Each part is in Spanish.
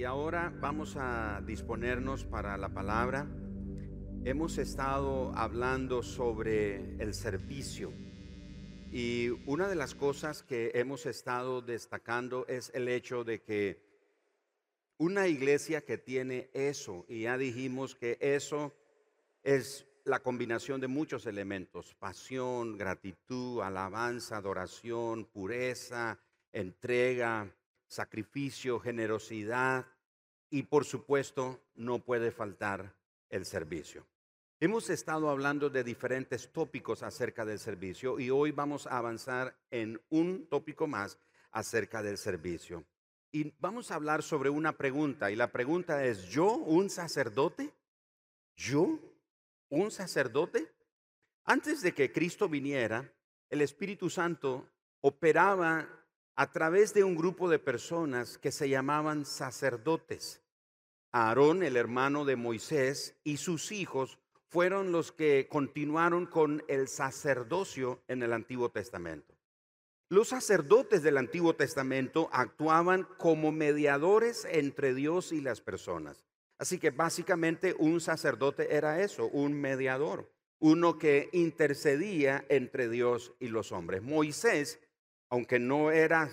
Y ahora vamos a disponernos para la palabra. Hemos estado hablando sobre el servicio y una de las cosas que hemos estado destacando es el hecho de que una iglesia que tiene eso, y ya dijimos que eso es la combinación de muchos elementos, pasión, gratitud, alabanza, adoración, pureza, entrega, sacrificio, generosidad y por supuesto no puede faltar el servicio. Hemos estado hablando de diferentes tópicos acerca del servicio y hoy vamos a avanzar en un tópico más acerca del servicio. Y vamos a hablar sobre una pregunta y la pregunta es, ¿yo un sacerdote? ¿Yo un sacerdote? Antes de que Cristo viniera, el Espíritu Santo operaba a través de un grupo de personas que se llamaban sacerdotes. Aarón, el hermano de Moisés, y sus hijos fueron los que continuaron con el sacerdocio en el Antiguo Testamento. Los sacerdotes del Antiguo Testamento actuaban como mediadores entre Dios y las personas. Así que básicamente un sacerdote era eso, un mediador, uno que intercedía entre Dios y los hombres. Moisés aunque no era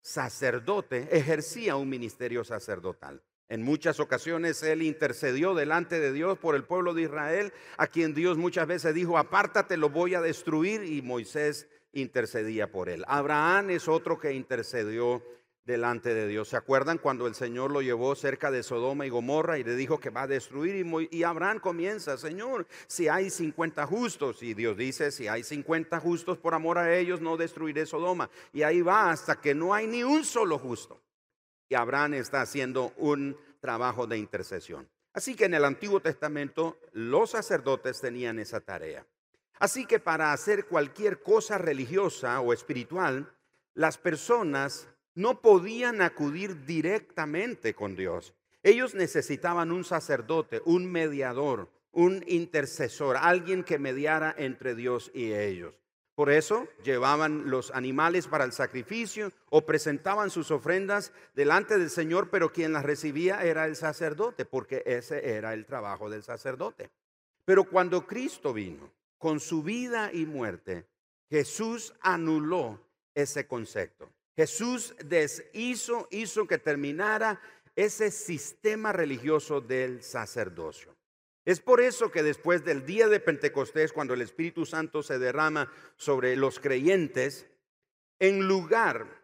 sacerdote, ejercía un ministerio sacerdotal. En muchas ocasiones él intercedió delante de Dios por el pueblo de Israel, a quien Dios muchas veces dijo, apártate, lo voy a destruir, y Moisés intercedía por él. Abraham es otro que intercedió delante de Dios. ¿Se acuerdan cuando el Señor lo llevó cerca de Sodoma y Gomorra y le dijo que va a destruir? Y, Abraham comienza, Señor, si hay 50 justos, y Dios dice, si hay 50 justos por amor a ellos, no destruiré Sodoma. Y ahí va hasta que no hay ni un solo justo. Y Abraham está haciendo un trabajo de intercesión. Así que en el Antiguo Testamento los sacerdotes tenían esa tarea. Así que para hacer cualquier cosa religiosa o espiritual, las personas no podían acudir directamente con Dios. Ellos necesitaban un sacerdote, un mediador, un intercesor, alguien que mediara entre Dios y ellos. Por eso llevaban los animales para el sacrificio o presentaban sus ofrendas delante del Señor, pero quien las recibía era el sacerdote, porque ese era el trabajo del sacerdote. Pero cuando Cristo vino con su vida y muerte, Jesús anuló ese concepto. Jesús deshizo, hizo que terminara ese sistema religioso del sacerdocio. Es por eso que después del día de Pentecostés, cuando el Espíritu Santo se derrama sobre los creyentes, en lugar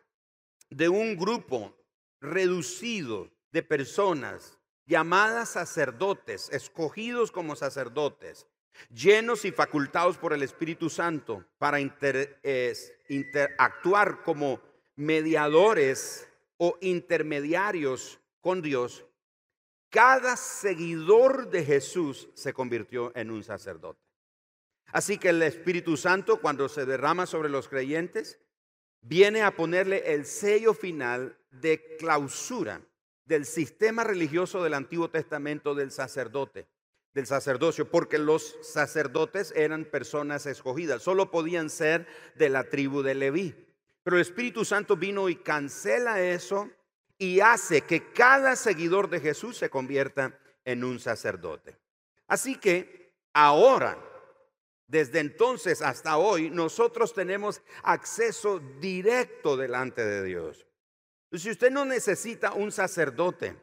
de un grupo reducido de personas llamadas sacerdotes, escogidos como sacerdotes, llenos y facultados por el Espíritu Santo para interactuar como mediadores o intermediarios con Dios, cada seguidor de Jesús se convirtió en un sacerdote. Así que el Espíritu Santo, cuando se derrama sobre los creyentes, viene a ponerle el sello final de clausura del sistema religioso del Antiguo Testamento del sacerdote, del sacerdocio, porque los sacerdotes eran personas escogidas, solo podían ser de la tribu de Leví. Pero el Espíritu Santo vino y cancela eso y hace que cada seguidor de Jesús se convierta en un sacerdote. Así que ahora, desde entonces hasta hoy, nosotros tenemos acceso directo delante de Dios. Si usted no necesita un sacerdote,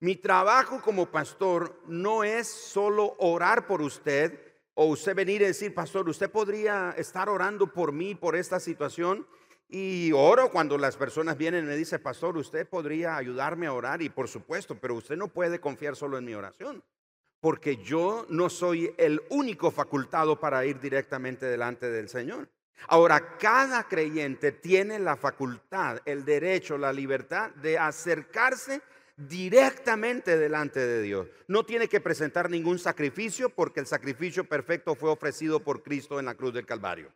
mi trabajo como pastor no es solo orar por usted o usted venir y decir, pastor, usted podría estar orando por mí, por esta situación. Y oro cuando las personas vienen y me dicen, pastor, usted podría ayudarme a orar. Y por supuesto, pero usted no puede confiar solo en mi oración. Porque yo no soy el único facultado para ir directamente delante del Señor. Ahora, cada creyente tiene la facultad, el derecho, la libertad de acercarse directamente delante de Dios. No tiene que presentar ningún sacrificio porque el sacrificio perfecto fue ofrecido por Cristo en la cruz del Calvario.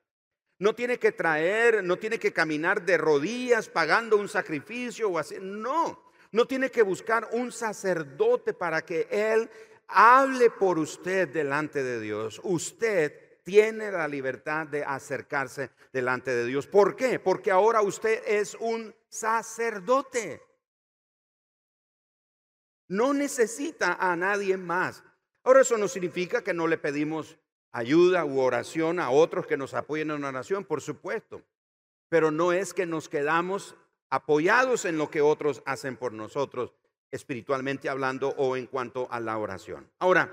No tiene que traer, no tiene que caminar de rodillas pagando un sacrificio o así. No, no tiene que buscar un sacerdote para que Él hable por usted delante de Dios. Usted tiene la libertad de acercarse delante de Dios. ¿Por qué? Porque ahora usted es un sacerdote. No necesita a nadie más. Ahora eso no significa que no le pedimos ayuda u oración a otros que nos apoyen en oración, por supuesto. Pero no es que nos quedamos apoyados en lo que otros hacen por nosotros, espiritualmente hablando o en cuanto a la oración. Ahora,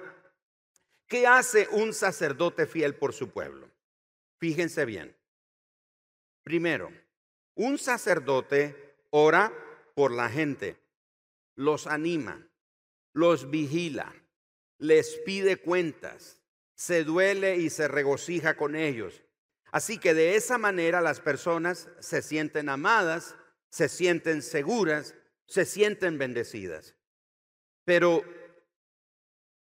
¿qué hace un sacerdote fiel por su pueblo? Fíjense bien. Primero, un sacerdote ora por la gente, los anima, los vigila, les pide cuentas, se duele y se regocija con ellos. Así que de esa manera las personas se sienten amadas, se sienten seguras, se sienten bendecidas. Pero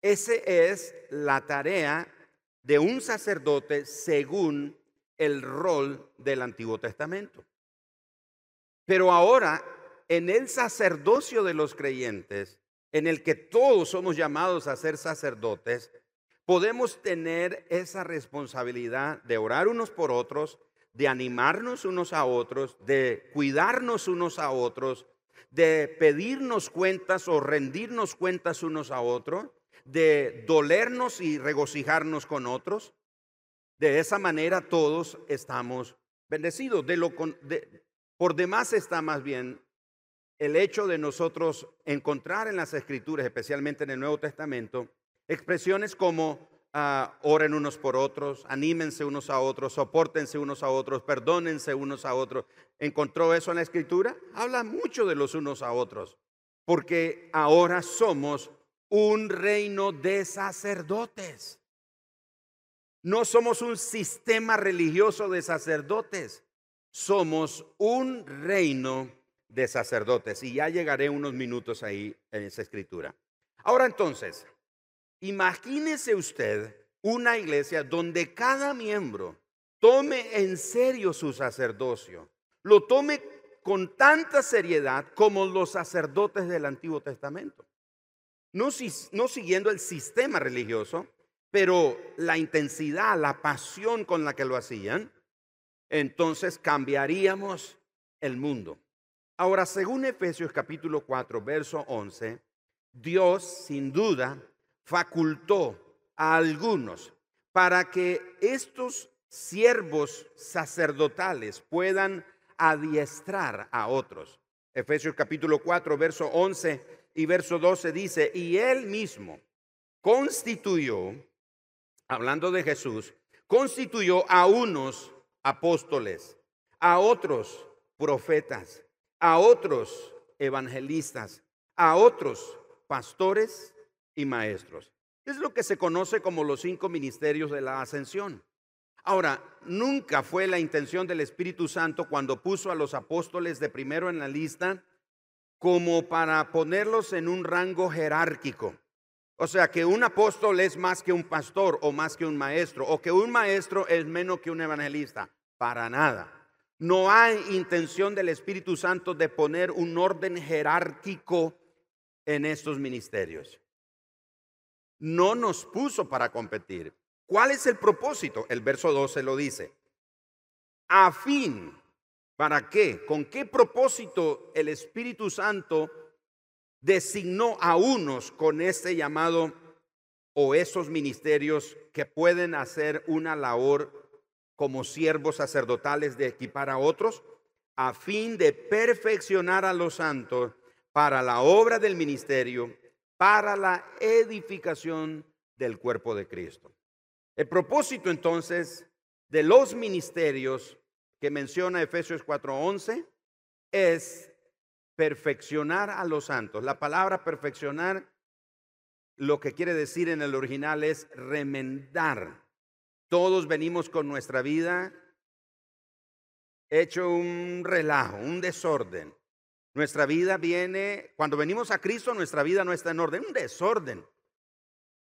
esa es la tarea de un sacerdote según el rol del Antiguo Testamento. Pero ahora, en el sacerdocio de los creyentes, en el que todos somos llamados a ser sacerdotes, podemos tener esa responsabilidad de orar unos por otros, de animarnos unos a otros, de cuidarnos unos a otros, de pedirnos cuentas o rendirnos cuentas unos a otros, de dolernos y regocijarnos con otros. De esa manera todos estamos bendecidos. Por demás está más bien el hecho de nosotros encontrar en las escrituras, especialmente en el Nuevo Testamento, expresiones como ah, oren unos por otros, anímense unos a otros, soportense unos a otros, perdónense unos a otros. ¿Encontró eso en la escritura? Habla mucho de los unos a otros, porque ahora somos un reino de sacerdotes. No somos un sistema religioso de sacerdotes, somos un reino de sacerdotes. Y ya llegaré unos minutos ahí en esa escritura. Ahora entonces, imagínese usted una iglesia donde cada miembro tome en serio su sacerdocio, lo tome con tanta seriedad como los sacerdotes del Antiguo Testamento. No, siguiendo el sistema religioso, pero la intensidad, la pasión con la que lo hacían, entonces cambiaríamos el mundo. Ahora, según Efesios capítulo 4, verso 11, Dios sin duda facultó a algunos para que estos siervos sacerdotales puedan adiestrar a otros. Efesios capítulo 4, verso 11 y verso 12 dice, y él mismo constituyó hablando de Jesús, constituyó a unos apóstoles, a otros profetas, a otros evangelistas, a otros pastores y maestros. Es lo que se conoce como los cinco ministerios de la ascensión. Ahora, nunca fue la intención del Espíritu Santo cuando puso a los apóstoles de primero en la lista como para ponerlos en un rango jerárquico. O sea, que un apóstol es más que un pastor o más que un maestro, o que un maestro es menos que un evangelista. Para nada. No hay intención del Espíritu Santo de poner un orden jerárquico en estos ministerios. No nos puso para competir. ¿Cuál es el propósito? El verso 12 lo dice. A fin, ¿para qué? ¿Con qué propósito el Espíritu Santo designó a unos con este llamado o esos ministerios que pueden hacer una labor como siervos sacerdotales de equipar a otros a fin de perfeccionar a los santos para la obra del ministerio, para la edificación del cuerpo de Cristo. El propósito entonces de los ministerios que menciona Efesios 4:11 es perfeccionar a los santos. La palabra perfeccionar lo que quiere decir en el original es remendar. Todos venimos con nuestra vida hecho un relajo, un desorden. Nuestra vida viene, cuando venimos a Cristo, nuestra vida no está en orden, un desorden.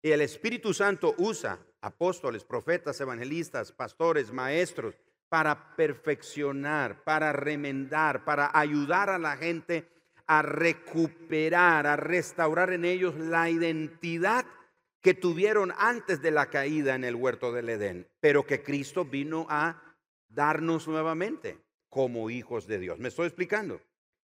Y el Espíritu Santo usa apóstoles, profetas, evangelistas, pastores, maestros, para perfeccionar, para remendar, para ayudar a la gente a recuperar, a restaurar en ellos la identidad que tuvieron antes de la caída en el huerto del Edén, pero que Cristo vino a darnos nuevamente como hijos de Dios. ¿Me estoy explicando?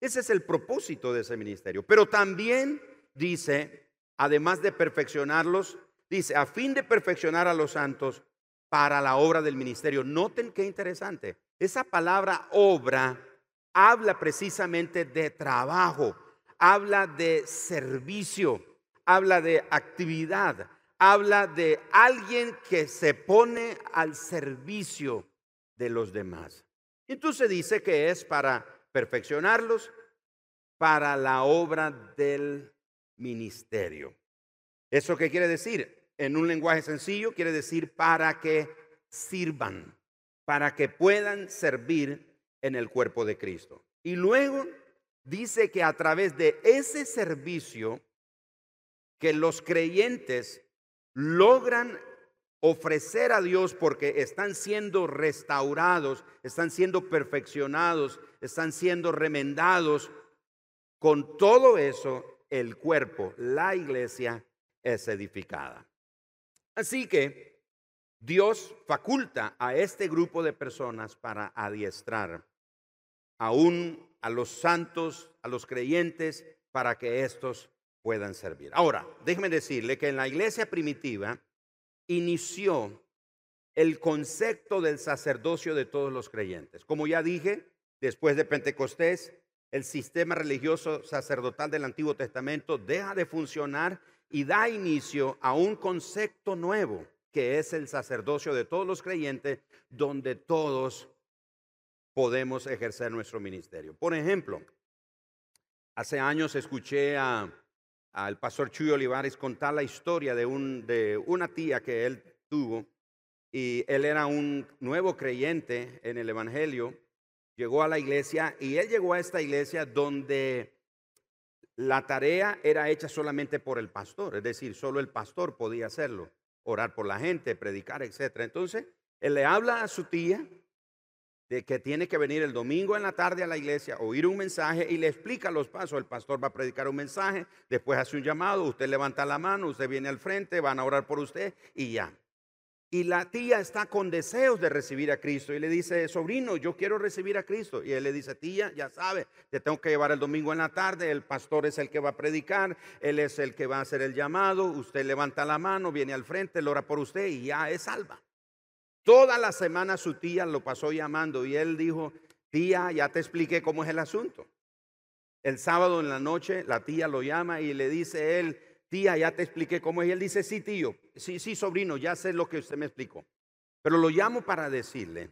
Ese es el propósito de ese ministerio. Pero también dice, además de perfeccionarlos, dice, a fin de perfeccionar a los santos para la obra del ministerio. Noten qué interesante. Esa palabra obra habla precisamente de trabajo, habla de servicio, habla de actividad, habla de alguien que se pone al servicio de los demás. Entonces dice que es para perfeccionarlos para la obra del ministerio. ¿Eso qué quiere decir? En un lenguaje sencillo quiere decir para que sirvan, para que puedan servir en el cuerpo de Cristo. Y luego dice que a través de ese servicio que los creyentes logran ofrecer a Dios porque están siendo restaurados, están siendo perfeccionados, están siendo remendados. Con todo eso, el cuerpo, la iglesia, es edificada. Así que Dios faculta a este grupo de personas para adiestrar aún a los santos, a los creyentes, para que estos puedan servir. Ahora, déjeme decirle que en la iglesia primitiva inició el concepto del sacerdocio de todos los creyentes. Como ya dije, después de Pentecostés, el sistema religioso sacerdotal del Antiguo Testamento deja de funcionar y da inicio a un concepto nuevo, que es el sacerdocio de todos los creyentes, donde todos podemos ejercer nuestro ministerio. Por ejemplo, hace años escuché a al pastor Chuy Olivares contar la historia de una tía que él tuvo y él era un nuevo creyente en el Evangelio, llegó a la iglesia y él llegó a esta iglesia donde la tarea era hecha solamente por el pastor, es decir, solo el pastor podía hacerlo, orar por la gente, predicar, etc. Entonces, él le habla a su tía de que tiene que venir el domingo en la tarde a la iglesia, oír un mensaje y le explica los pasos. El pastor va a predicar un mensaje, después hace un llamado, usted levanta la mano, usted viene al frente, van a orar por usted y ya. Y la tía está con deseos de recibir a Cristo y le dice, sobrino, yo quiero recibir a Cristo. Y él le dice, tía, ya sabe, te tengo que llevar el domingo en la tarde, el pastor es el que va a predicar, él es el que va a hacer el llamado, usted levanta la mano, viene al frente, él ora por usted y ya es salva. Toda la semana su tía lo pasó llamando y él dijo, tía, ya te expliqué cómo es el asunto. El sábado en la noche la tía lo llama y le dice él, tía, ya te expliqué cómo es. Y él dice, sí, tío, sí, sí, sobrino, ya sé lo que usted me explicó. Pero lo llamo para decirle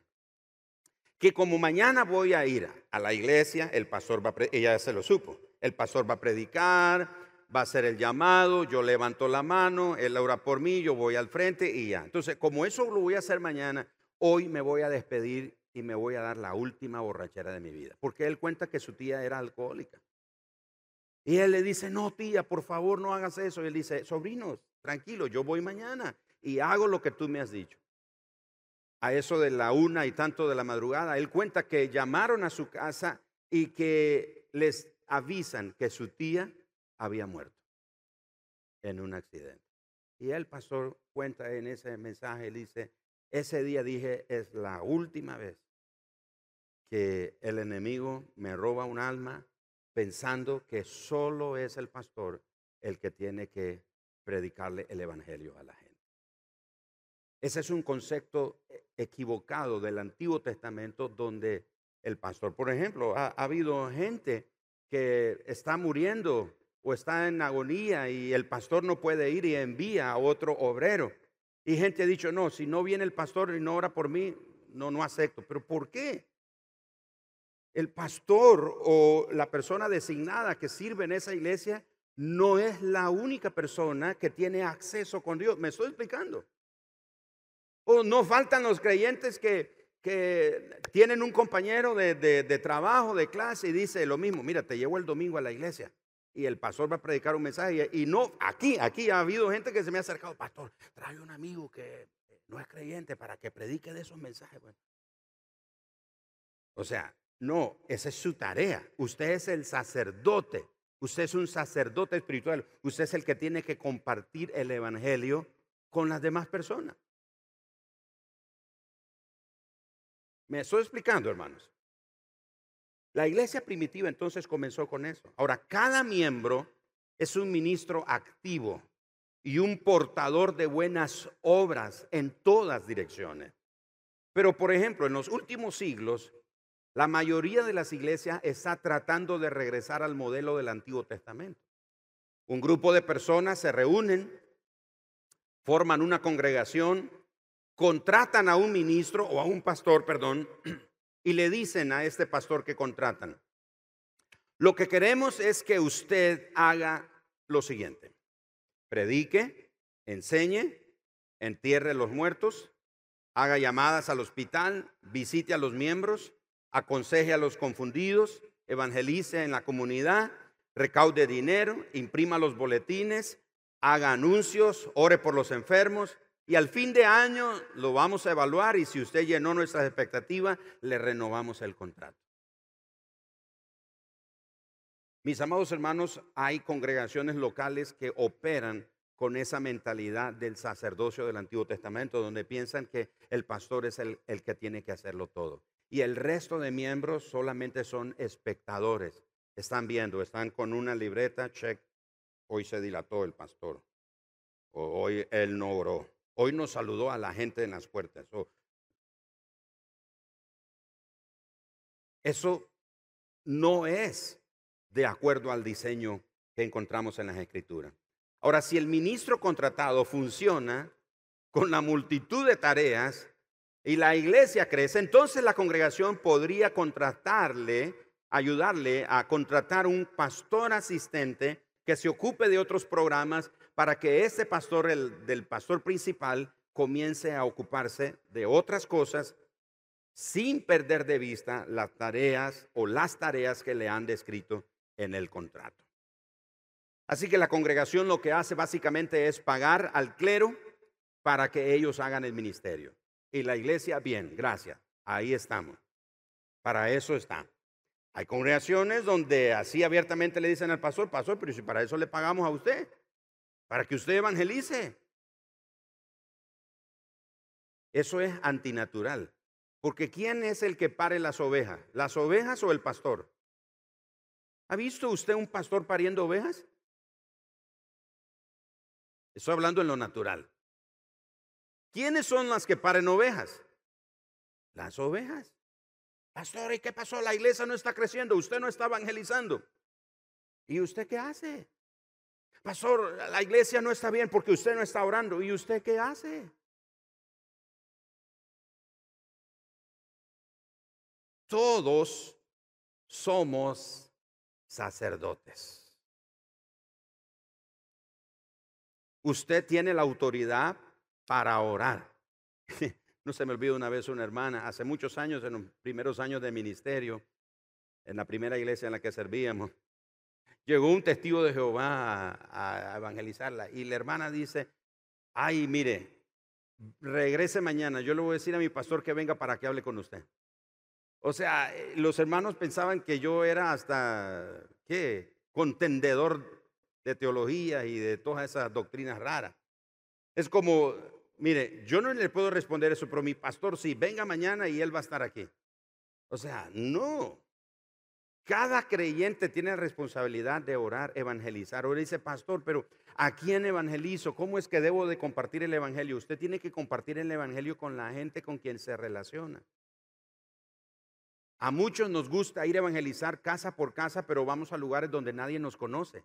que como mañana voy a ir a la iglesia, el pastor va a, ella se lo supo, el pastor va a predicar, va a ser el llamado, yo levanto la mano, él ora por mí, yo voy al frente y ya. Entonces, como eso lo voy a hacer mañana, hoy me voy a despedir y me voy a dar la última borrachera de mi vida. Porque él cuenta que su tía era alcohólica. Y él le dice, no, tía, por favor, no hagas eso. Y él dice, sobrinos, tranquilo, yo voy mañana y hago lo que tú me has dicho. A eso de la una y tanto de la madrugada, él cuenta que llamaron a su casa y que les avisan que su tía había muerto en un accidente. Y el pastor cuenta en ese mensaje, dice, ese día dije, es la última vez que el enemigo me roba un alma pensando que solo es el pastor el que tiene que predicarle el evangelio a la gente. Ese es un concepto equivocado del Antiguo Testamento donde el pastor, por ejemplo, ha, ha habido gente que está muriendo o está en agonía y el pastor no puede ir y envía a otro obrero. Y gente ha dicho, no, si no viene el pastor y no ora por mí, no, no acepto. Pero ¿por qué? El pastor o la persona designada que sirve en esa iglesia no es la única persona que tiene acceso con Dios. ¿Me estoy explicando? O no faltan los creyentes que, que tienen un compañero de, de trabajo, de clase y dice lo mismo, mira, te llevo el domingo a la iglesia y el pastor va a predicar un mensaje. Y no, aquí, aquí ha habido gente que se me ha acercado, pastor, trae un amigo que no es creyente para que predique de esos mensajes. O sea, no, esa es su tarea. Usted es el sacerdote. Usted es un sacerdote espiritual. Usted es el que tiene que compartir el evangelio con las demás personas. Me estoy explicando, hermanos. La iglesia primitiva entonces comenzó con eso. Ahora, cada miembro es un ministro activo y un portador de buenas obras en todas direcciones. Pero, por ejemplo, en los últimos siglos, la mayoría de las iglesias está tratando de regresar al modelo del Antiguo Testamento. Un grupo de personas se reúnen, forman una congregación, contratan a un ministro o a un pastor, perdón, y le dicen a este pastor que contratan, lo que queremos es que usted haga lo siguiente. Predique, enseñe, entierre a los muertos, haga llamadas al hospital, visite a los miembros, aconseje a los confundidos, evangelice en la comunidad, recaude dinero, imprima los boletines, haga anuncios, ore por los enfermos y al fin de año lo vamos a evaluar y si usted llenó nuestras expectativas, le renovamos el contrato. Mis amados hermanos, hay congregaciones locales que operan con esa mentalidad del sacerdocio del Antiguo Testamento, donde piensan que el pastor es el, el, que tiene que hacerlo todo. Y el resto de miembros solamente son espectadores. Están viendo, están con una libreta, check, hoy se dilató el pastor, hoy él no oró, hoy no saludó a la gente en las puertas. eso no es de acuerdo al diseño que encontramos en las escrituras. Ahora, si el ministro contratado funciona con la multitud de tareas y la iglesia crece, entonces la congregación podría contratarle, ayudarle a contratar un pastor asistente que se ocupe de otros programas para que ese pastor, el del pastor principal, comience a ocuparse de otras cosas sin perder de vista las tareas o las tareas que le han descrito en el contrato. Así que la congregación lo que hace básicamente es pagar al clero para que ellos hagan el ministerio. Y la iglesia, bien, gracias, ahí estamos. Para eso está. Hay congregaciones donde así abiertamente le dicen al pastor, pastor, pero si para eso le pagamos a usted, para que usted evangelice. Eso es antinatural. Porque ¿quién es el que pare las ovejas? ¿Las ovejas o el pastor? ¿Ha visto usted un pastor pariendo ovejas? Estoy hablando en lo natural. ¿Quiénes son las que paren ovejas? Las ovejas. Pastor, ¿y qué pasó? La iglesia no está creciendo, usted no está evangelizando. ¿Y usted qué hace? Pastor, la iglesia no está bien porque usted no está orando. ¿Y usted qué hace? Todos somos sacerdotes. Usted tiene la autoridad para orar. No se me olvida una vez una hermana, hace muchos años, en los primeros años de ministerio, en la primera iglesia en la que servíamos, llegó un testigo de Jehová a, evangelizarla y la hermana dice, ay, mire, regrese mañana, yo le voy a decir a mi pastor que venga para que hable con usted. O sea, eh, los hermanos pensaban que yo era hasta, ¿qué? Contendedor de teología y de todas esas doctrinas raras. Es como, mire, yo no le puedo responder eso, pero mi pastor sí, venga mañana y él va a estar aquí. O sea, no. Cada creyente tiene la responsabilidad de orar, evangelizar. Ahora dice, pastor, pero ¿a quién evangelizo? ¿Cómo es que debo de compartir el evangelio? Usted tiene que compartir el evangelio con la gente con quien se relaciona. A muchos nos gusta ir a evangelizar casa por casa, pero vamos a lugares donde nadie nos conoce.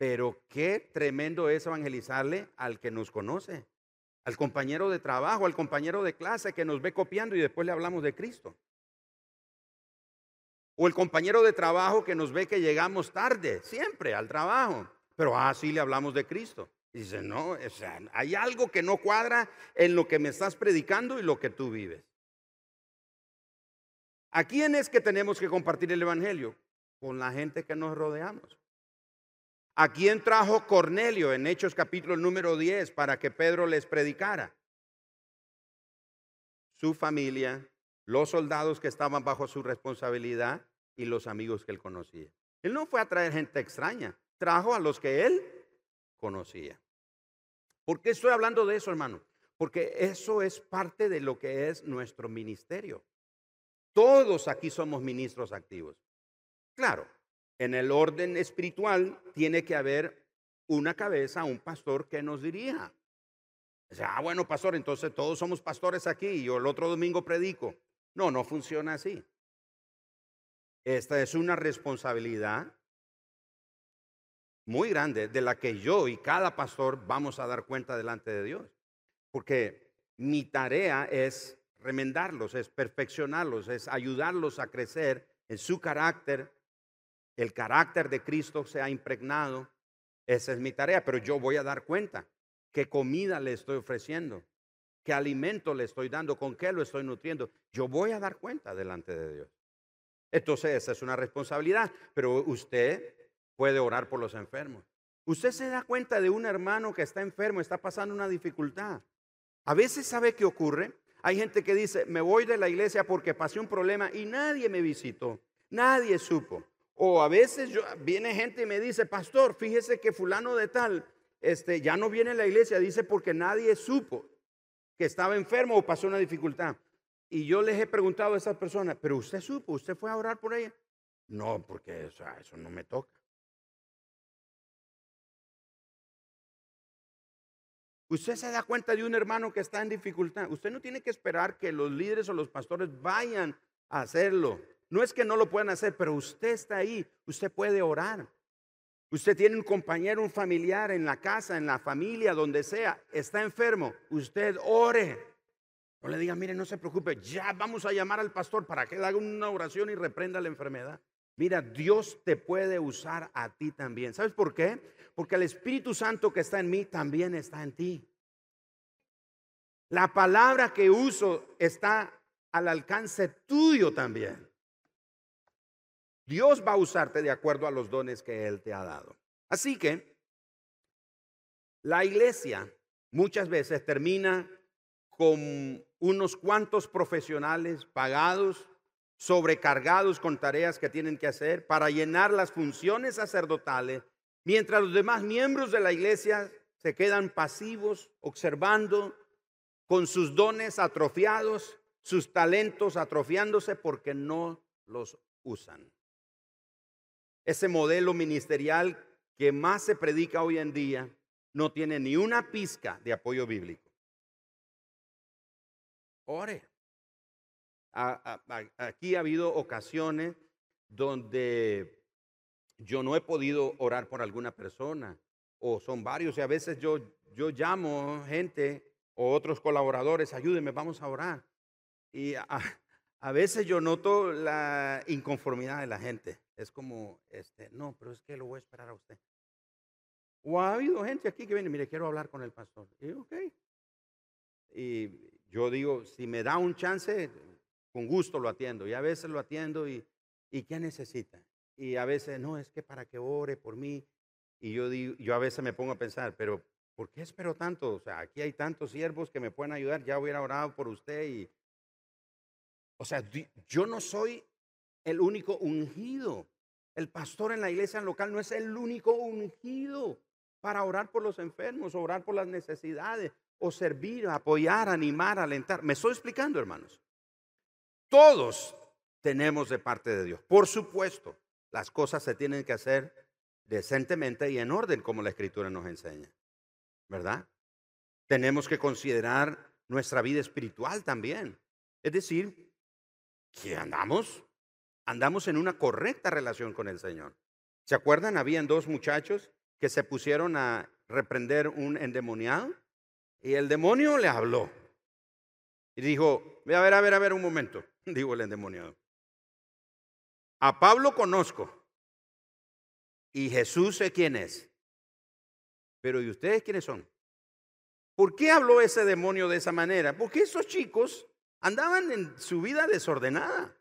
Pero qué tremendo es evangelizarle al que nos conoce, al compañero de trabajo, al compañero de clase que nos ve copiando y después le hablamos de Cristo. O el compañero de trabajo que nos ve que llegamos tarde, siempre al trabajo, pero así le hablamos de Cristo. Y dice, no, o sea, hay algo que no cuadra en lo que me estás predicando y lo que tú vives. ¿A quién es que tenemos que compartir el Evangelio? Con la gente que nos rodeamos. ¿A quién trajo Cornelio en Hechos capítulo número 10 para que Pedro les predicara? Su familia, los soldados que estaban bajo su responsabilidad y los amigos que él conocía. Él no fue a traer gente extraña, trajo a los que él conocía. ¿Por qué estoy hablando de eso, hermano? Porque eso es parte de lo que es nuestro ministerio. Todos aquí somos ministros activos. Claro, En el orden espiritual tiene que haber una cabeza, un pastor que nos dirija. O sea, ah, bueno, pastor, entonces todos somos pastores aquí y yo el otro domingo predico. No, no funciona así. Esta es una responsabilidad muy grande de la que yo y cada pastor vamos a dar cuenta delante de Dios. Porque mi tarea es remendarlos, es perfeccionarlos, es ayudarlos a crecer en su carácter, el carácter de Cristo se ha impregnado. Esa es mi tarea, pero yo voy a dar cuenta qué comida le estoy ofreciendo, qué alimento le estoy dando, con qué lo estoy nutriendo. Yo voy a dar cuenta delante de Dios. Entonces esa es una responsabilidad, pero usted puede orar por los enfermos. Usted se da cuenta de un hermano que está enfermo, está pasando una dificultad. A veces sabe qué ocurre. Hay gente que dice, me voy de la iglesia porque pasé un problema y nadie me visitó, nadie supo. O a veces viene gente y me dice, pastor, fíjese que fulano de tal, este, ya no viene a la iglesia, dice porque nadie supo que estaba enfermo o pasó una dificultad. Y yo les he preguntado a esas personas, pero usted supo, usted fue a orar por ella. No, porque eso no me toca. Usted se da cuenta de un hermano que está en dificultad. Usted no tiene que esperar que los líderes o los pastores vayan a hacerlo. No es que no lo puedan hacer, pero usted está ahí. Usted puede orar. Usted tiene un compañero, un familiar en la casa, en la familia, donde sea. Está enfermo. Usted ore. No le diga, mire, no se preocupe. Ya vamos a llamar al pastor para que él haga una oración y reprenda la enfermedad. Mira, Dios te puede usar a ti también. ¿Sabes por qué? Porque el Espíritu Santo que está en mí también está en ti. La palabra que uso está al alcance tuyo también. Dios va a usarte de acuerdo a los dones que Él te ha dado. Así que la iglesia muchas veces termina con unos cuantos profesionales pagados, sobrecargados con tareas que tienen que hacer para llenar las funciones sacerdotales Mientras los demás miembros de la iglesia se quedan pasivos, observando, con sus dones atrofiados, sus talentos atrofiándose porque no los usan. Ese modelo ministerial que más se predica hoy en día no tiene ni una pizca de apoyo bíblico. Ore. Aquí ha habido ocasiones donde yo no he podido orar por alguna persona o son varios y a veces yo, yo llamo gente o otros colaboradores, ayúdenme, vamos a orar. Y a, a, veces yo noto la inconformidad de la gente. Es como, este, no, pero es que lo voy a esperar a usted. O ha habido gente aquí que viene, mire, quiero hablar con el pastor. Y ok. Y yo digo, si me da un chance, con gusto lo atiendo. Y a veces lo atiendo y, ¿y qué necesita? Y a veces, no, es que para que ore por mí. Y yo, digo, yo a veces me pongo a pensar, pero ¿por qué espero tanto? O sea, aquí hay tantos siervos que me pueden ayudar, ya hubiera orado por usted. Y... O sea, yo no soy el único ungido. El pastor en la iglesia local no es el único ungido para orar por los enfermos, orar por las necesidades, o servir, apoyar, animar, alentar. ¿Me estoy explicando, hermanos? Todos tenemos de parte de Dios, por supuesto. Las cosas se tienen que hacer decentemente y en orden, como la escritura nos enseña. ¿Verdad? Tenemos que considerar nuestra vida espiritual también. Es decir, que andamos, andamos en una correcta relación con el Señor. ¿Se acuerdan? Habían dos muchachos que se pusieron a reprender un endemoniado y el demonio le habló. Y dijo, a ver, a ver, a ver un momento, dijo el endemoniado. A Pablo conozco. Y Jesús sé quién es. Pero ¿y ustedes quiénes son? ¿Por qué habló ese demonio de esa manera? Porque esos chicos andaban en su vida desordenada.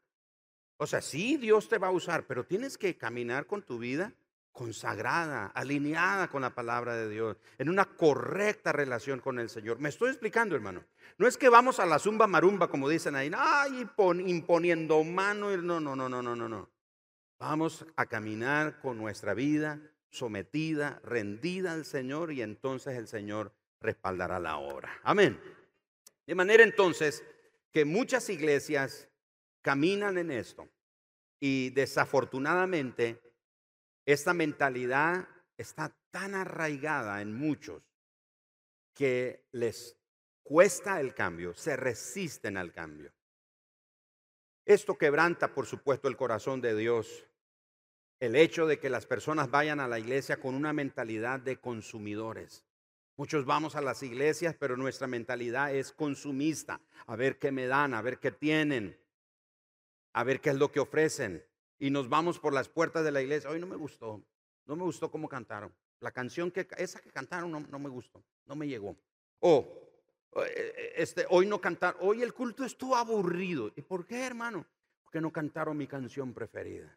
O sea, sí, Dios te va a usar, pero tienes que caminar con tu vida consagrada, alineada con la palabra de Dios, en una correcta relación con el Señor. Me estoy explicando, hermano. No es que vamos a la zumba marumba, como dicen ahí, ay, imponiendo mano. No, no, no, no, no, no, no. Vamos a caminar con nuestra vida sometida, rendida al Señor, y entonces el Señor respaldará la obra. Amén. De manera entonces que muchas iglesias caminan en esto y desafortunadamente esta mentalidad está tan arraigada en muchos que les cuesta el cambio, se resisten al cambio. Esto quebranta, por supuesto, el corazón de Dios. El hecho de que las personas vayan a la iglesia con una mentalidad de consumidores. Muchos vamos a las iglesias, pero nuestra mentalidad es consumista. A ver qué me dan, a ver qué tienen, a ver qué es lo que ofrecen. Y nos vamos por las puertas de la iglesia. Hoy no me gustó, no me gustó cómo cantaron. La canción que, esa que cantaron no, me gustó, no me llegó. O eh, este, hoy no cantaron, hoy el culto estuvo aburrido. ¿Y por qué, hermano? Porque no cantaron mi canción preferida.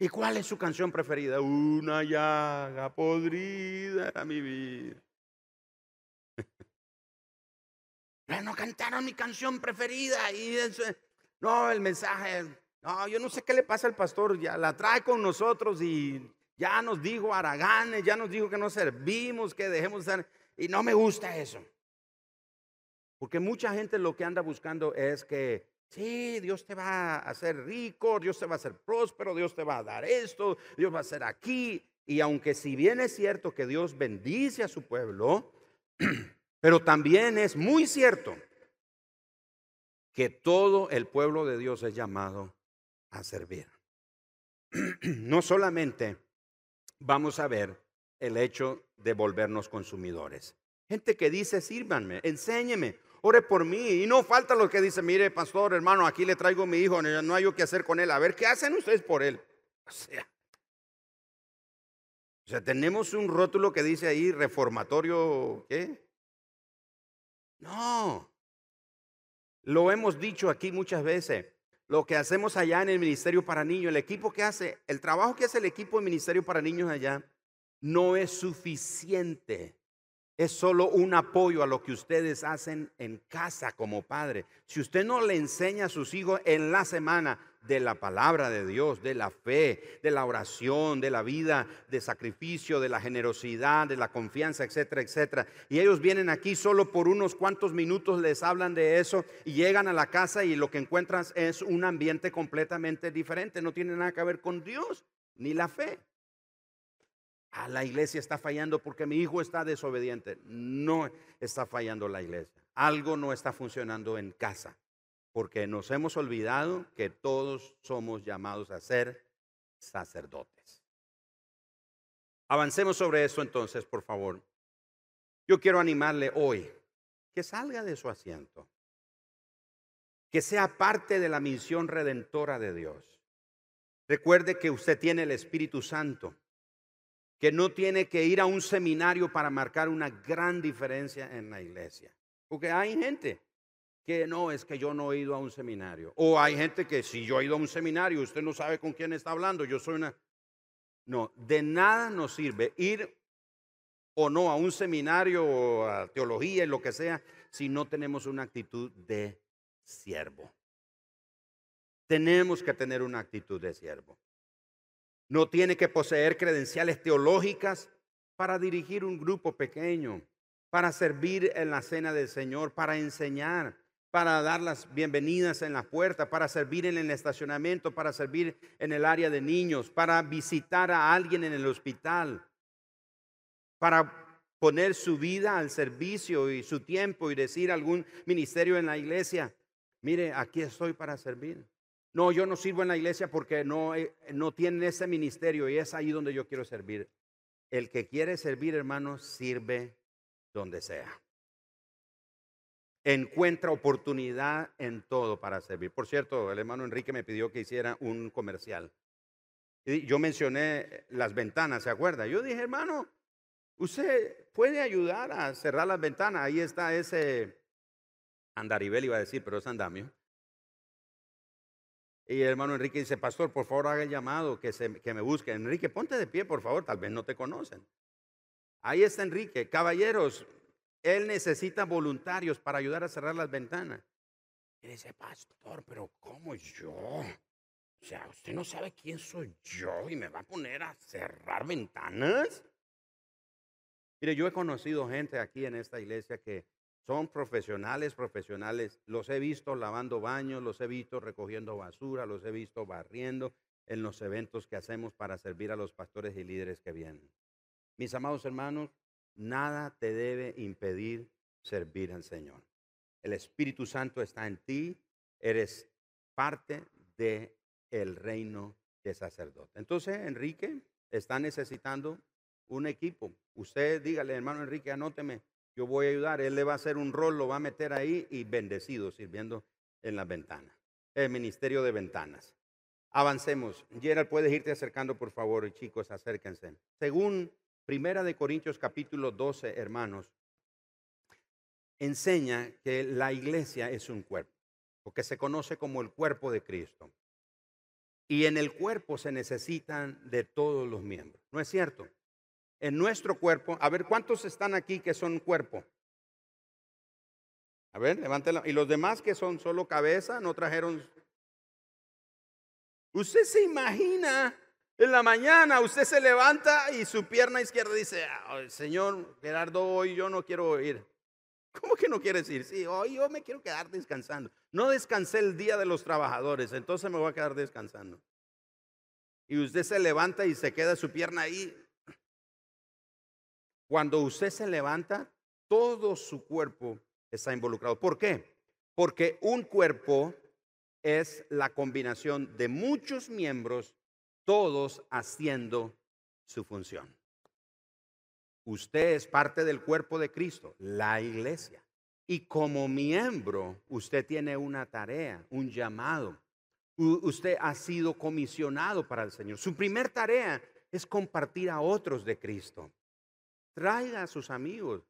¿Y cuál es su canción preferida? Una llaga podrida era mi vida. no cantaron mi canción preferida y no, el mensaje, no, yo no sé qué le pasa al pastor, ya la trae con nosotros y ya nos dijo Araganes, ya nos dijo que no servimos, que dejemos de ser, y no me gusta eso. Porque mucha gente lo que anda buscando es que Sí, Dios te va a hacer rico, Dios te va a hacer próspero, Dios te va a dar esto, Dios va a hacer aquí. Y aunque si bien es cierto que Dios bendice a su pueblo, pero también es muy cierto que todo el pueblo de Dios es llamado a servir. No solamente vamos a ver el hecho de volvernos consumidores. Gente que dice, sírvanme, enséñeme, ore por mí. Y no falta lo que dice, mire, pastor, hermano, aquí le traigo mi hijo, no hay yo que hacer con él. A ver, ¿qué hacen ustedes por él? O sea, o sea, tenemos un rótulo que dice ahí, reformatorio, ¿qué? No. Lo hemos dicho aquí muchas veces. Lo que hacemos allá en el Ministerio para Niños, el equipo que hace, el trabajo que hace el equipo del Ministerio para Niños allá, no es suficiente es solo un apoyo a lo que ustedes hacen en casa como padre. Si usted no le enseña a sus hijos en la semana de la palabra de Dios, de la fe, de la oración, de la vida de sacrificio, de la generosidad, de la confianza, etcétera, etcétera. Y ellos vienen aquí solo por unos cuantos minutos, les hablan de eso y llegan a la casa y lo que encuentran es un ambiente completamente diferente. No tiene nada que ver con Dios ni la fe. Ah, la iglesia está fallando porque mi hijo está desobediente. No está fallando la iglesia. Algo no está funcionando en casa. Porque nos hemos olvidado que todos somos llamados a ser sacerdotes. Avancemos sobre eso entonces, por favor. Yo quiero animarle hoy que salga de su asiento. Que sea parte de la misión redentora de Dios. Recuerde que usted tiene el Espíritu Santo que no tiene que ir a un seminario para marcar una gran diferencia en la iglesia. Porque hay gente que no, es que yo no he ido a un seminario. O hay gente que si yo he ido a un seminario, usted no sabe con quién está hablando, yo soy una... No, de nada nos sirve ir o no a un seminario o a teología, lo que sea, si no tenemos una actitud de siervo. Tenemos que tener una actitud de siervo. No tiene que poseer credenciales teológicas para dirigir un grupo pequeño, para servir en la cena del Señor, para enseñar, para dar las bienvenidas en la puerta, para servir en el estacionamiento, para servir en el área de niños, para visitar a alguien en el hospital, para poner su vida al servicio y su tiempo y decir algún ministerio en la iglesia, mire, aquí estoy para servir. No, yo no sirvo en la iglesia porque no, eh, no tienen ese ministerio y es ahí donde yo quiero servir. El que quiere servir, hermano, sirve donde sea. Encuentra oportunidad en todo para servir. Por cierto, el hermano Enrique me pidió que hiciera un comercial. Yo mencioné las ventanas, ¿se acuerda? Yo dije, hermano, usted puede ayudar a cerrar las ventanas. Ahí está ese andaribel, iba a decir, pero es andamio. Y el hermano Enrique dice, pastor, por favor haga el llamado, que, se, que me busque. Enrique, ponte de pie, por favor, tal vez no te conocen. Ahí está Enrique. Caballeros, él necesita voluntarios para ayudar a cerrar las ventanas. Y dice, pastor, pero ¿cómo yo? O sea, usted no sabe quién soy yo y me va a poner a cerrar ventanas. Mire, yo he conocido gente aquí en esta iglesia que son profesionales, profesionales. Los he visto lavando baños, los he visto recogiendo basura, los he visto barriendo. en los eventos que hacemos para servir a los pastores y líderes que vienen. Mis amados hermanos, nada te debe impedir servir al Señor. El Espíritu Santo está en ti, eres parte del el reino de sacerdote. Entonces, Enrique está necesitando un equipo. Usted dígale, hermano Enrique, anóteme, yo voy a ayudar. Él le va a hacer un rol, lo va a meter ahí y bendecido, sirviendo en las ventanas. El ministerio de ventanas. Avancemos. Gerald, puedes irte acercando, por favor, chicos, acérquense. Según Primera de Corintios capítulo 12, hermanos, enseña que la iglesia es un cuerpo, porque se conoce como el cuerpo de Cristo. Y en el cuerpo se necesitan de todos los miembros. ¿No es cierto? En nuestro cuerpo, a ver, ¿cuántos están aquí que son cuerpo? A ver, levántela. ¿Y los demás que son solo cabeza no trajeron? Usted se imagina en la mañana, usted se levanta y su pierna izquierda dice, Señor Gerardo, hoy yo no quiero ir. ¿Cómo que no quieres ir? Sí, hoy yo me quiero quedar descansando. No descansé el día de los trabajadores, entonces me voy a quedar descansando. Y usted se levanta y se queda su pierna ahí. Cuando usted se levanta, todo su cuerpo está involucrado. ¿Por qué? Porque un cuerpo es la combinación de muchos miembros, todos haciendo su función. Usted es parte del cuerpo de Cristo, la iglesia. Y como miembro, usted tiene una tarea, un llamado. usted ha sido comisionado para el Señor. Su primer tarea es compartir a otros de Cristo. Traiga a sus amigos.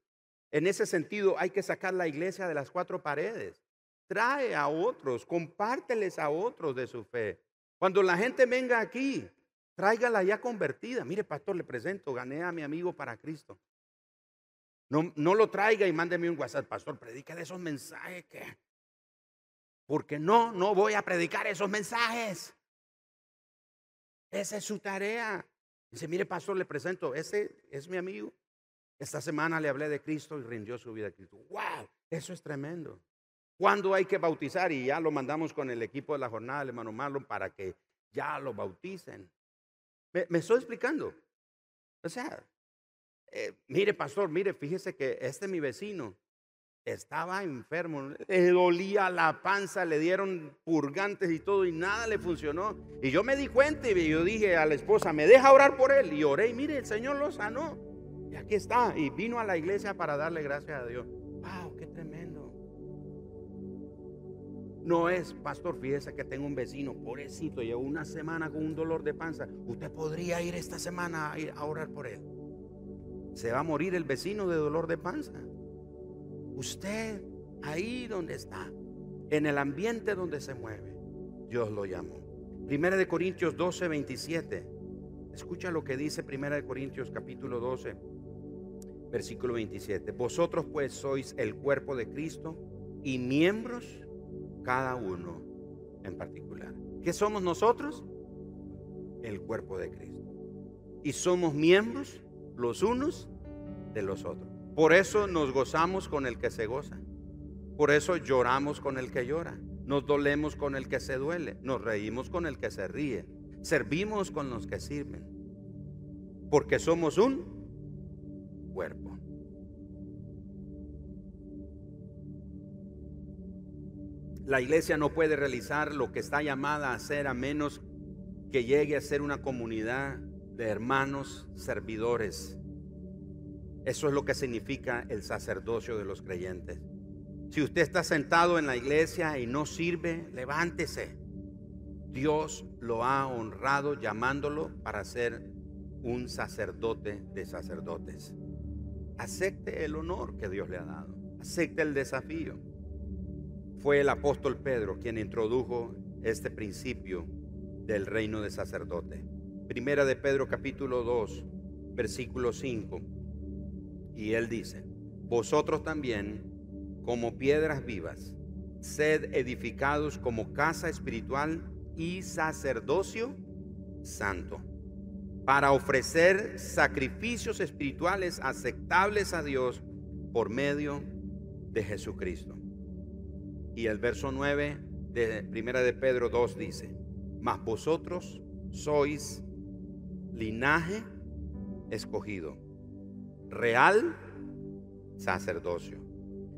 En ese sentido, hay que sacar la iglesia de las cuatro paredes. Trae a otros, compárteles a otros de su fe. Cuando la gente venga aquí, tráigala ya convertida. Mire, pastor, le presento, gané a mi amigo para Cristo. No, no lo traiga y mándeme un WhatsApp, pastor, predica de esos mensajes que... Porque no, no voy a predicar esos mensajes. Esa es su tarea. Dice, mire, pastor, le presento, ese es mi amigo. Esta semana le hablé de Cristo y rindió su vida a Cristo. ¡Wow! Eso es tremendo. ¿Cuándo hay que bautizar? Y ya lo mandamos con el equipo de la jornada, el hermano Marlon, para que ya lo bauticen. ¿Me, estoy explicando? O sea, eh, mire, pastor, mire, fíjese que este mi vecino estaba enfermo, le dolía la panza, le dieron purgantes y todo y nada le funcionó. Y yo me di cuenta y yo dije a la esposa, ¿me deja orar por él? Y oré y mire, el Señor lo sanó. Y aquí está. Y vino a la iglesia para darle gracias a Dios. ¡Wow! ¡Qué tremendo! No es, pastor, fíjese que tengo un vecino, pobrecito, llevo una semana con un dolor de panza. Usted podría ir esta semana a, orar por él. Se va a morir el vecino de dolor de panza. Usted, ahí donde está, en el ambiente donde se mueve, Dios lo llamó. Primera de Corintios 12, 27. Escucha lo que dice Primera de Corintios capítulo 12 versículo 27. Vosotros pues sois el cuerpo de Cristo y miembros cada uno en particular. ¿Qué somos nosotros? El cuerpo de Cristo. Y somos miembros los unos de los otros. Por eso nos gozamos con el que se goza. Por eso lloramos con el que llora. Nos dolemos con el que se duele. Nos reímos con el que se ríe. Servimos con los que sirven. Porque somos un cuerpo. La iglesia no puede realizar lo que está llamada a hacer a menos que llegue a ser una comunidad de hermanos servidores. Eso es lo que significa el sacerdocio de los creyentes. Si usted está sentado en la iglesia y no sirve, levántese. Dios lo ha honrado llamándolo para ser un sacerdote de sacerdotes acepte el honor que Dios le ha dado, acepte el desafío. Fue el apóstol Pedro quien introdujo este principio del reino de sacerdote. Primera de Pedro capítulo 2, versículo 5. Y él dice, vosotros también, como piedras vivas, sed edificados como casa espiritual y sacerdocio santo para ofrecer sacrificios espirituales aceptables a Dios por medio de Jesucristo. Y el verso 9 de Primera de Pedro 2 dice, mas vosotros sois linaje escogido, real sacerdocio,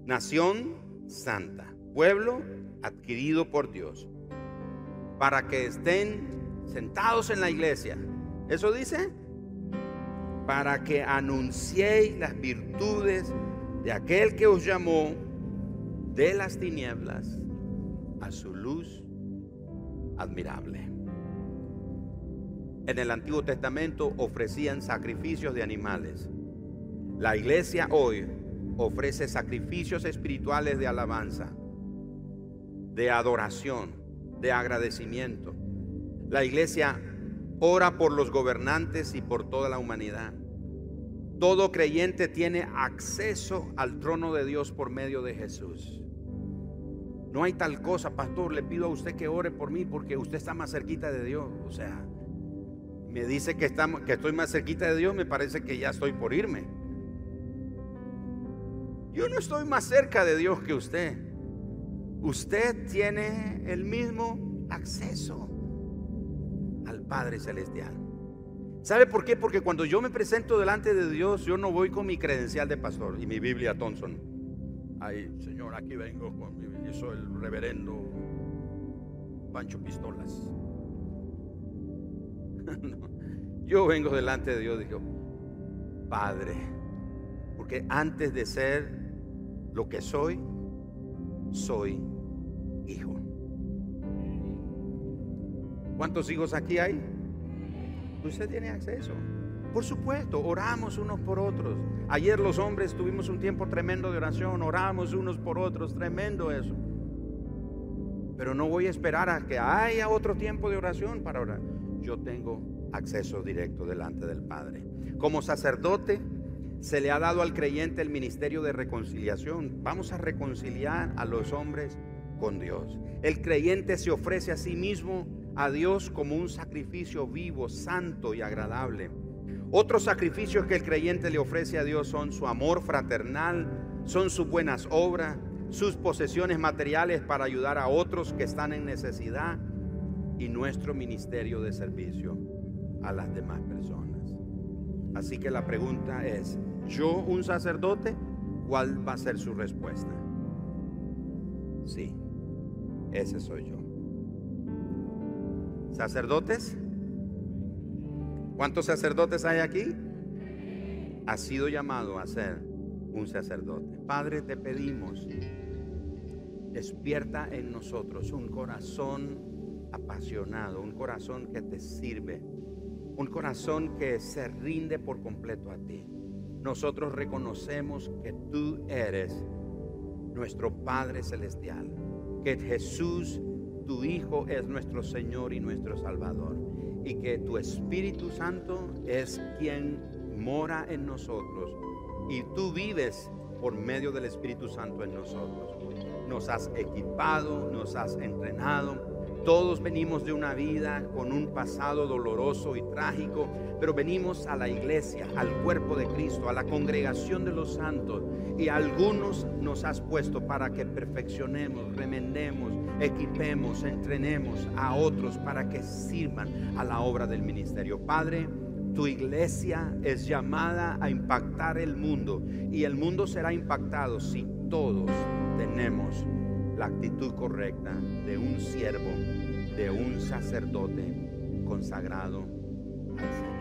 nación santa, pueblo adquirido por Dios, para que estén sentados en la iglesia. ¿Eso dice? Para que anunciéis las virtudes de aquel que os llamó de las tinieblas a su luz admirable. En el Antiguo Testamento ofrecían sacrificios de animales. La iglesia hoy ofrece sacrificios espirituales de alabanza, de adoración, de agradecimiento. La iglesia ora por los gobernantes y por toda la humanidad. Todo creyente tiene acceso al trono de Dios por medio de Jesús. No hay tal cosa, pastor, le pido a usted que ore por mí porque usted está más cerquita de Dios. O sea, me dice que, que estoy más cerquita de Dios, me parece que ya estoy por irme. Yo no estoy más cerca de Dios que usted. Usted tiene el mismo acceso al Padre Celestial. ¿Sabe por qué? Porque cuando yo me presento delante de Dios, yo no voy con mi credencial de pastor y mi Biblia Thompson. Ay, Señor, aquí vengo con mi soy el reverendo Pancho Pistolas. Yo vengo delante de Dios digo, Padre, porque antes de ser lo que soy, soy hijo. ¿Cuántos hijos aquí hay? Usted tiene acceso. Por supuesto, oramos unos por otros. Ayer los hombres tuvimos un tiempo tremendo de oración, oramos unos por otros, tremendo eso. Pero no voy a esperar a que haya otro tiempo de oración para orar. Yo tengo acceso directo delante del Padre. Como sacerdote se le ha dado al creyente el ministerio de reconciliación. Vamos a reconciliar a los hombres con Dios. El creyente se ofrece a sí mismo a Dios como un sacrificio vivo, santo y agradable. Otros sacrificios que el creyente le ofrece a Dios son su amor fraternal, son sus buenas obras, sus posesiones materiales para ayudar a otros que están en necesidad y nuestro ministerio de servicio a las demás personas. Así que la pregunta es, ¿yo un sacerdote? ¿Cuál va a ser su respuesta? Sí, ese soy yo. ¿Sacerdotes? ¿Cuántos sacerdotes hay aquí? Ha sido llamado a ser un sacerdote. Padre, te pedimos, despierta en nosotros un corazón apasionado, un corazón que te sirve, un corazón que se rinde por completo a ti. Nosotros reconocemos que tú eres nuestro Padre Celestial, que Jesús, tu Hijo, es nuestro Señor y nuestro Salvador y que tu Espíritu Santo es quien mora en nosotros y tú vives por medio del Espíritu Santo en nosotros. Nos has equipado, nos has entrenado. Todos venimos de una vida con un pasado doloroso y trágico, pero venimos a la iglesia, al cuerpo de Cristo, a la congregación de los santos y algunos nos has puesto para que perfeccionemos, remendemos, equipemos, entrenemos a otros para que sirvan a la obra del ministerio. Padre, tu iglesia es llamada a impactar el mundo y el mundo será impactado si todos tenemos la actitud correcta de un siervo, de un sacerdote consagrado al Señor.